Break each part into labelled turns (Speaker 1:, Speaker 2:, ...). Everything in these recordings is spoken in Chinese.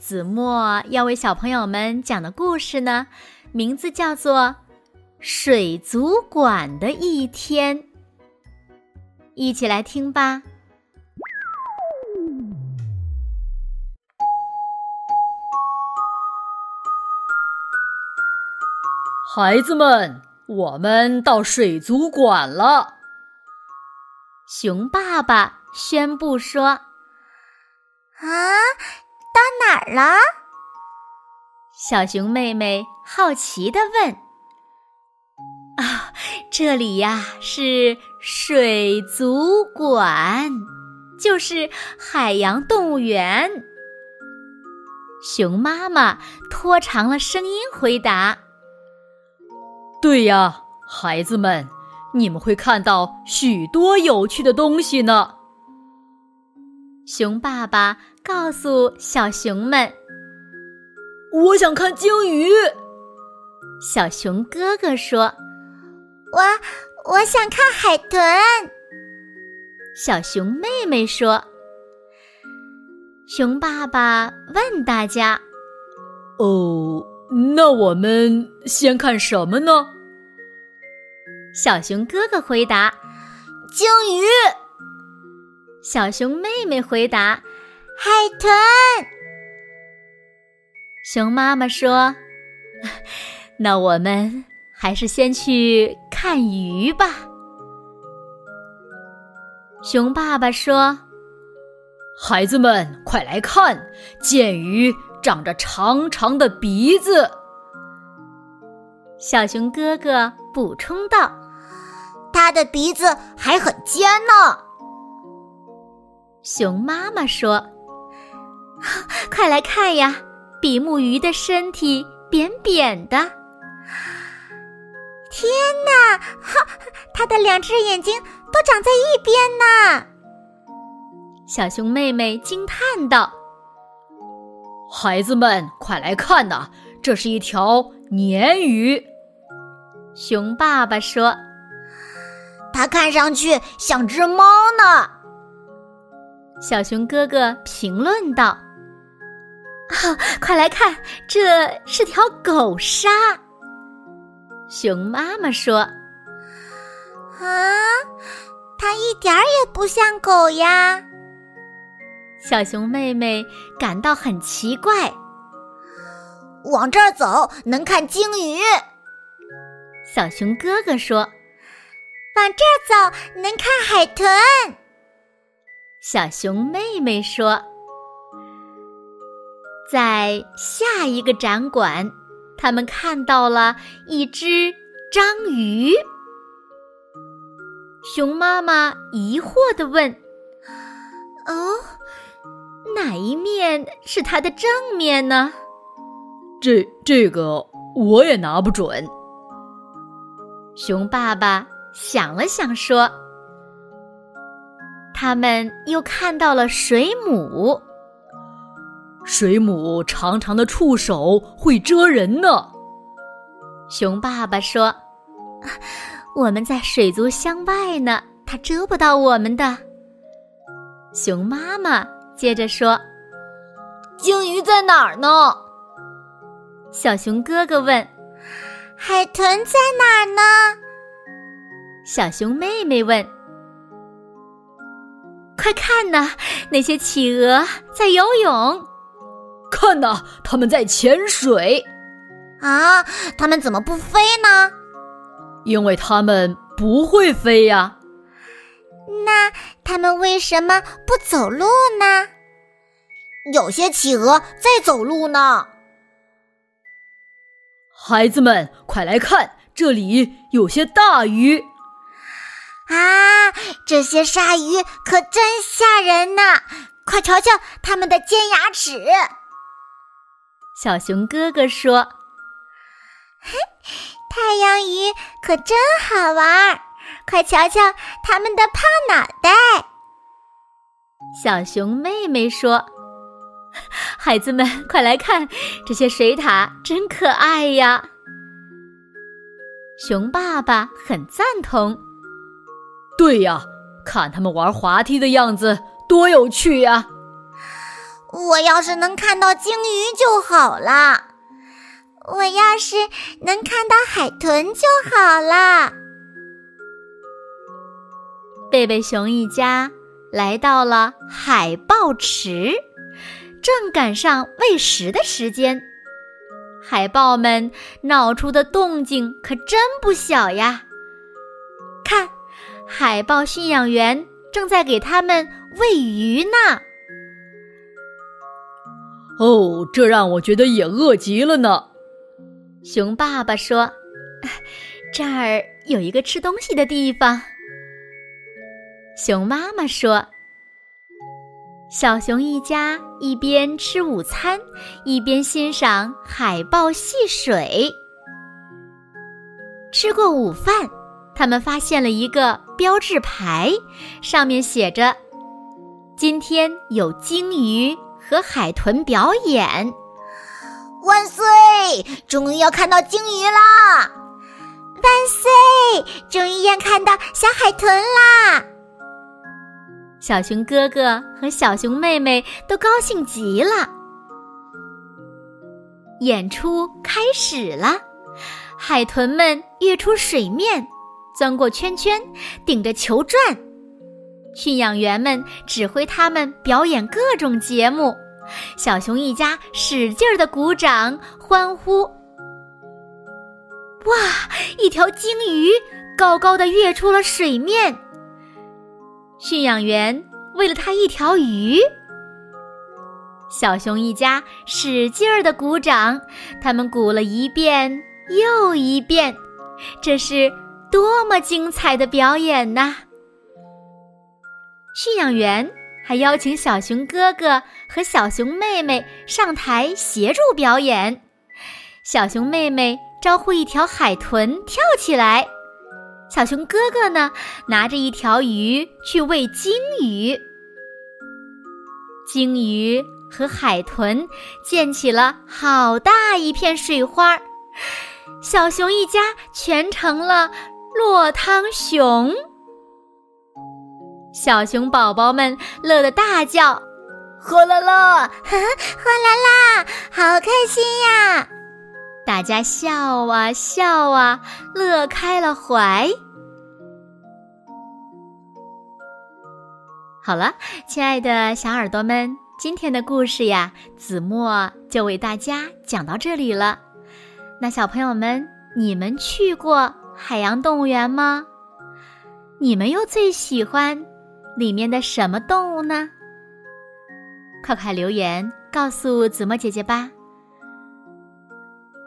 Speaker 1: 子墨要为小朋友们讲的故事呢，名字叫做《水族馆的一天》。一起来听吧。
Speaker 2: 孩子们，我们到水族馆了。
Speaker 1: 熊爸爸宣布说：“啊！”
Speaker 3: 到哪儿了？
Speaker 1: 小熊妹妹好奇的问：“啊，这里呀是水族馆，就是海洋动物园。”熊妈妈拖长了声音回答：“
Speaker 2: 对呀，孩子们，你们会看到许多有趣的东西呢。”
Speaker 1: 熊爸爸告诉小熊们：“
Speaker 2: 我想看鲸鱼。”
Speaker 1: 小熊哥哥说：“
Speaker 3: 我我想看海豚。”
Speaker 1: 小熊妹妹说：“熊爸爸问大家：‘
Speaker 2: 哦，那我们先看什么呢？’”
Speaker 1: 小熊哥哥回答：“
Speaker 3: 鲸鱼。”
Speaker 1: 小熊妹妹回答：“
Speaker 3: 海豚。”
Speaker 1: 熊妈妈说：“ 那我们还是先去看鱼吧。”熊爸爸说：“
Speaker 2: 孩子们，快来看，剑鱼长着长长的鼻子。”
Speaker 1: 小熊哥哥补充道：“
Speaker 3: 它的鼻子还很尖呢。”
Speaker 1: 熊妈妈说：“ 快来看呀，比目鱼的身体扁扁的。
Speaker 3: 天哪，哈，它的两只眼睛都长在一边呢。”
Speaker 1: 小熊妹妹惊叹道：“
Speaker 2: 孩子们，快来看呐，这是一条鲶鱼。”
Speaker 1: 熊爸爸说：“
Speaker 3: 它看上去像只猫呢。”
Speaker 1: 小熊哥哥评论道：“啊，快来看，这是条狗鲨。”熊妈妈说：“啊，
Speaker 3: 它一点儿也不像狗呀。”
Speaker 1: 小熊妹妹感到很奇怪。
Speaker 3: 往这儿走能看鲸鱼。
Speaker 1: 小熊哥哥说：“
Speaker 3: 往这儿走能看海豚。”
Speaker 1: 小熊妹妹说：“在下一个展馆，他们看到了一只章鱼。”熊妈妈疑惑的问：“
Speaker 3: 哦，
Speaker 1: 哪一面是它的正面呢？”
Speaker 2: 这这个我也拿不准。
Speaker 1: 熊爸爸想了想说。他们又看到了水母。
Speaker 2: 水母长长的触手会蜇人呢。
Speaker 1: 熊爸爸说：“我们在水族箱外呢，它蛰不到我们的。”熊妈妈接着说：“
Speaker 3: 鲸鱼在哪儿呢？”
Speaker 1: 小熊哥哥问：“
Speaker 3: 海豚在哪儿呢？”
Speaker 1: 小熊妹妹问。快看呐，那些企鹅在游泳。
Speaker 2: 看呐，它们在潜水。
Speaker 3: 啊，它们怎么不飞呢？
Speaker 2: 因为它们不会飞呀。
Speaker 3: 那他们为什么不走路呢？有些企鹅在走路呢。
Speaker 2: 孩子们，快来看，这里有些大鱼。
Speaker 3: 啊，这些鲨鱼可真吓人呐！快瞧瞧它们的尖牙齿。
Speaker 1: 小熊哥哥说：“
Speaker 3: 嘿，太阳鱼可真好玩，快瞧瞧它们的胖脑袋。”
Speaker 1: 小熊妹妹说：“孩子们，快来看，这些水獭真可爱呀！”熊爸爸很赞同。
Speaker 2: 对呀，看他们玩滑梯的样子，多有趣呀！
Speaker 3: 我要是能看到鲸鱼就好了，我要是能看到海豚就好了。
Speaker 1: 贝贝熊一家来到了海豹池，正赶上喂食的时间。海豹们闹出的动静可真不小呀！看，海豹驯养员正在给它们喂鱼呢。
Speaker 2: 哦，这让我觉得也饿极了呢。
Speaker 1: 熊爸爸说：“这儿有一个吃东西的地方。”熊妈妈说：“小熊一家一边吃午餐，一边欣赏海豹戏水。吃过午饭，他们发现了一个标志牌，上面写着：‘今天有鲸鱼。’”和海豚表演，
Speaker 3: 万岁！终于要看到鲸鱼啦！万岁！终于要看到小海豚啦！
Speaker 1: 小熊哥哥和小熊妹妹都高兴极了。演出开始了，海豚们跃出水面，钻过圈圈，顶着球转。驯养员们指挥他们表演各种节目，小熊一家使劲的鼓掌欢呼。哇！一条鲸鱼高高的跃出了水面。驯养员喂了它一条鱼。小熊一家使劲儿的鼓掌，他们鼓了一遍又一遍，这是多么精彩的表演呐！驯养员还邀请小熊哥哥和小熊妹妹上台协助表演。小熊妹妹招呼一条海豚跳起来，小熊哥哥呢拿着一条鱼去喂鲸鱼。鲸鱼和海豚溅起了好大一片水花，小熊一家全成了落汤熊。小熊宝宝们乐得大叫：“
Speaker 3: 哗啦啦，哗啦啦，好开心呀！”
Speaker 1: 大家笑啊笑啊，乐开了怀。好了，亲爱的小耳朵们，今天的故事呀，子墨就为大家讲到这里了。那小朋友们，你们去过海洋动物园吗？你们又最喜欢？里面的什么动物呢？快快留言告诉子墨姐姐吧。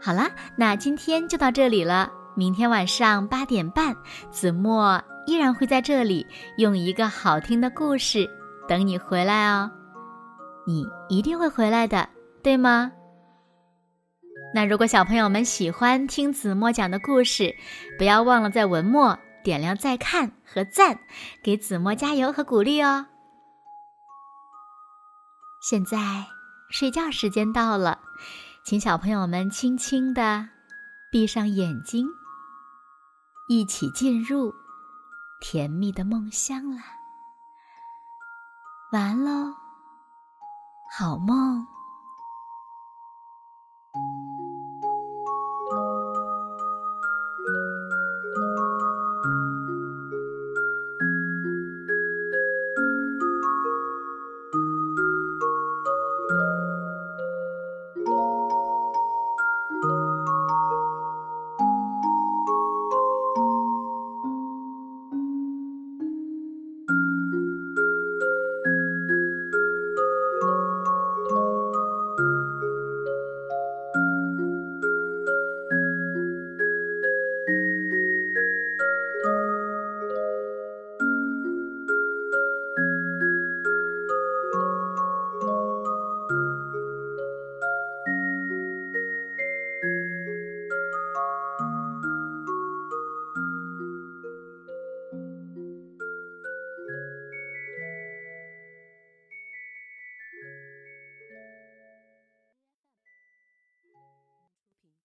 Speaker 1: 好了，那今天就到这里了。明天晚上八点半，子墨依然会在这里用一个好听的故事等你回来哦。你一定会回来的，对吗？那如果小朋友们喜欢听子墨讲的故事，不要忘了在文末。点亮再看和赞，给子墨加油和鼓励哦！现在睡觉时间到了，请小朋友们轻轻的闭上眼睛，一起进入甜蜜的梦乡啦！完喽，好梦。